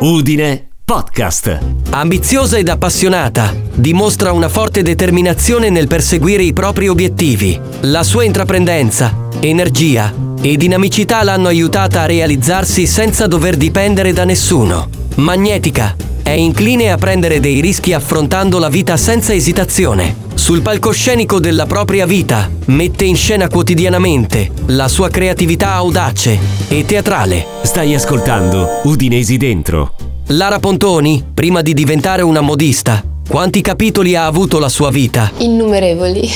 Udine Podcast. Ambiziosa ed appassionata, dimostra una forte determinazione nel perseguire i propri obiettivi. La sua intraprendenza, energia e dinamicità l'hanno aiutata a realizzarsi senza dover dipendere da nessuno. Magnetica, è incline a prendere dei rischi affrontando la vita senza esitazione. Sul palcoscenico della propria vita mette in scena quotidianamente la sua creatività audace e teatrale. Stai ascoltando Udinesi Dentro. Lara Pontoni, prima di diventare una modista, quanti capitoli ha avuto la sua vita? Innumerevoli.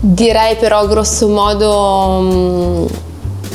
Direi però grosso modo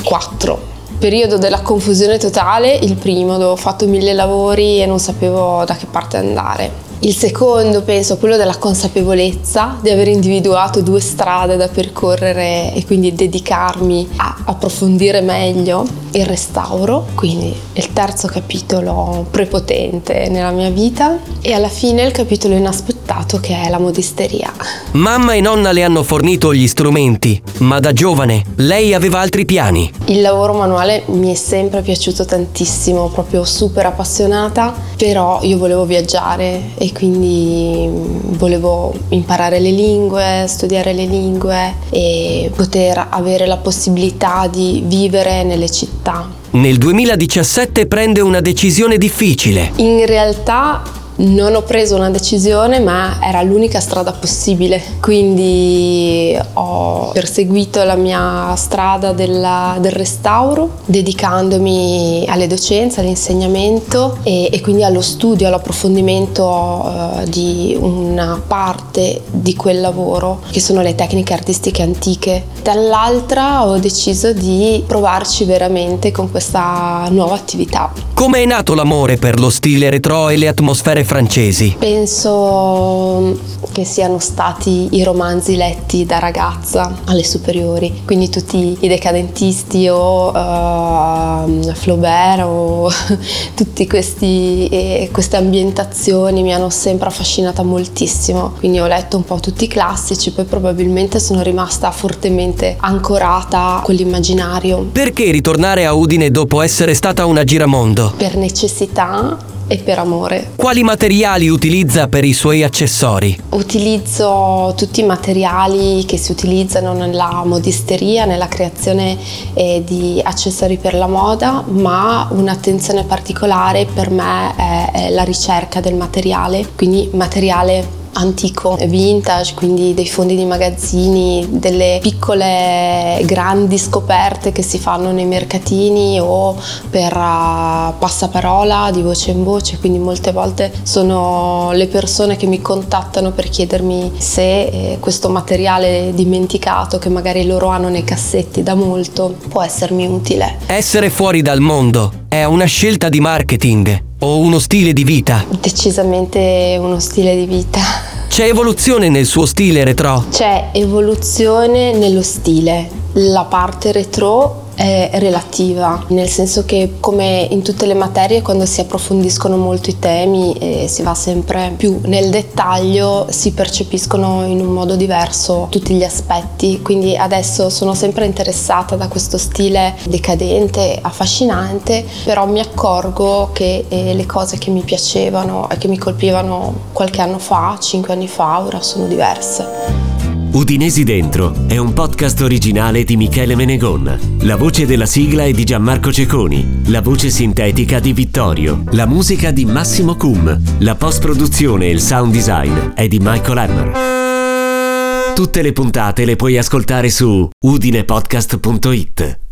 4. Periodo della confusione totale, il primo dove ho fatto mille lavori e non sapevo da che parte andare. Il secondo penso quello della consapevolezza di aver individuato due strade da percorrere e quindi dedicarmi a approfondire meglio il restauro, quindi il terzo capitolo prepotente nella mia vita e alla fine il capitolo inaspettato che è la modisteria. Mamma e nonna le hanno fornito gli strumenti, ma da giovane lei aveva altri piani. Il lavoro manuale mi è sempre piaciuto tantissimo, proprio super appassionata, però io volevo viaggiare e quindi volevo imparare le lingue, studiare le lingue e poter avere la possibilità di vivere nelle città. Nel 2017 prende una decisione difficile. In realtà non ho preso una decisione, ma era l'unica strada possibile. Quindi ho perseguito la mia strada della, del restauro, dedicandomi alle docenze, all'insegnamento e, e quindi allo studio, all'approfondimento uh, di una parte di quel lavoro, che sono le tecniche artistiche antiche. Dall'altra ho deciso di provarci veramente con questa nuova attività. Come è nato l'amore per lo stile retro e le atmosfere francesi? Penso che siano stati i romanzi letti da ragazza alle superiori, quindi tutti i decadentisti o uh, Flaubert o tutte eh, queste ambientazioni mi hanno sempre affascinata moltissimo, quindi ho letto un po' tutti i classici, poi probabilmente sono rimasta fortemente ancorata con l'immaginario. Perché ritornare a Udine dopo essere stata una giramondo? Per necessità e per amore. Quali materiali utilizza per i suoi accessori? Utilizzo tutti i materiali che si utilizzano nella modisteria, nella creazione eh, di accessori per la moda, ma un'attenzione particolare per me è, è la ricerca del materiale, quindi materiale antico, vintage, quindi dei fondi di magazzini, delle piccole grandi scoperte che si fanno nei mercatini o per uh, passaparola di voce in voce, quindi molte volte sono le persone che mi contattano per chiedermi se eh, questo materiale dimenticato che magari loro hanno nei cassetti da molto può essermi utile. Essere fuori dal mondo è una scelta di marketing o uno stile di vita? Decisamente uno stile di vita. C'è evoluzione nel suo stile retro? C'è evoluzione nello stile. La parte retro è relativa, nel senso che come in tutte le materie quando si approfondiscono molto i temi e si va sempre più nel dettaglio si percepiscono in un modo diverso tutti gli aspetti, quindi adesso sono sempre interessata da questo stile decadente, affascinante, però mi accorgo che eh, le cose che mi piacevano e che mi colpivano qualche anno fa, cinque anni fa, ora sono diverse. Udinesi Dentro è un podcast originale di Michele Menegon. La voce della sigla è di Gianmarco Ceconi, la voce sintetica di Vittorio, la musica di Massimo Cum, la post-produzione e il sound design è di Michael Hammer. Tutte le puntate le puoi ascoltare su udinepodcast.it.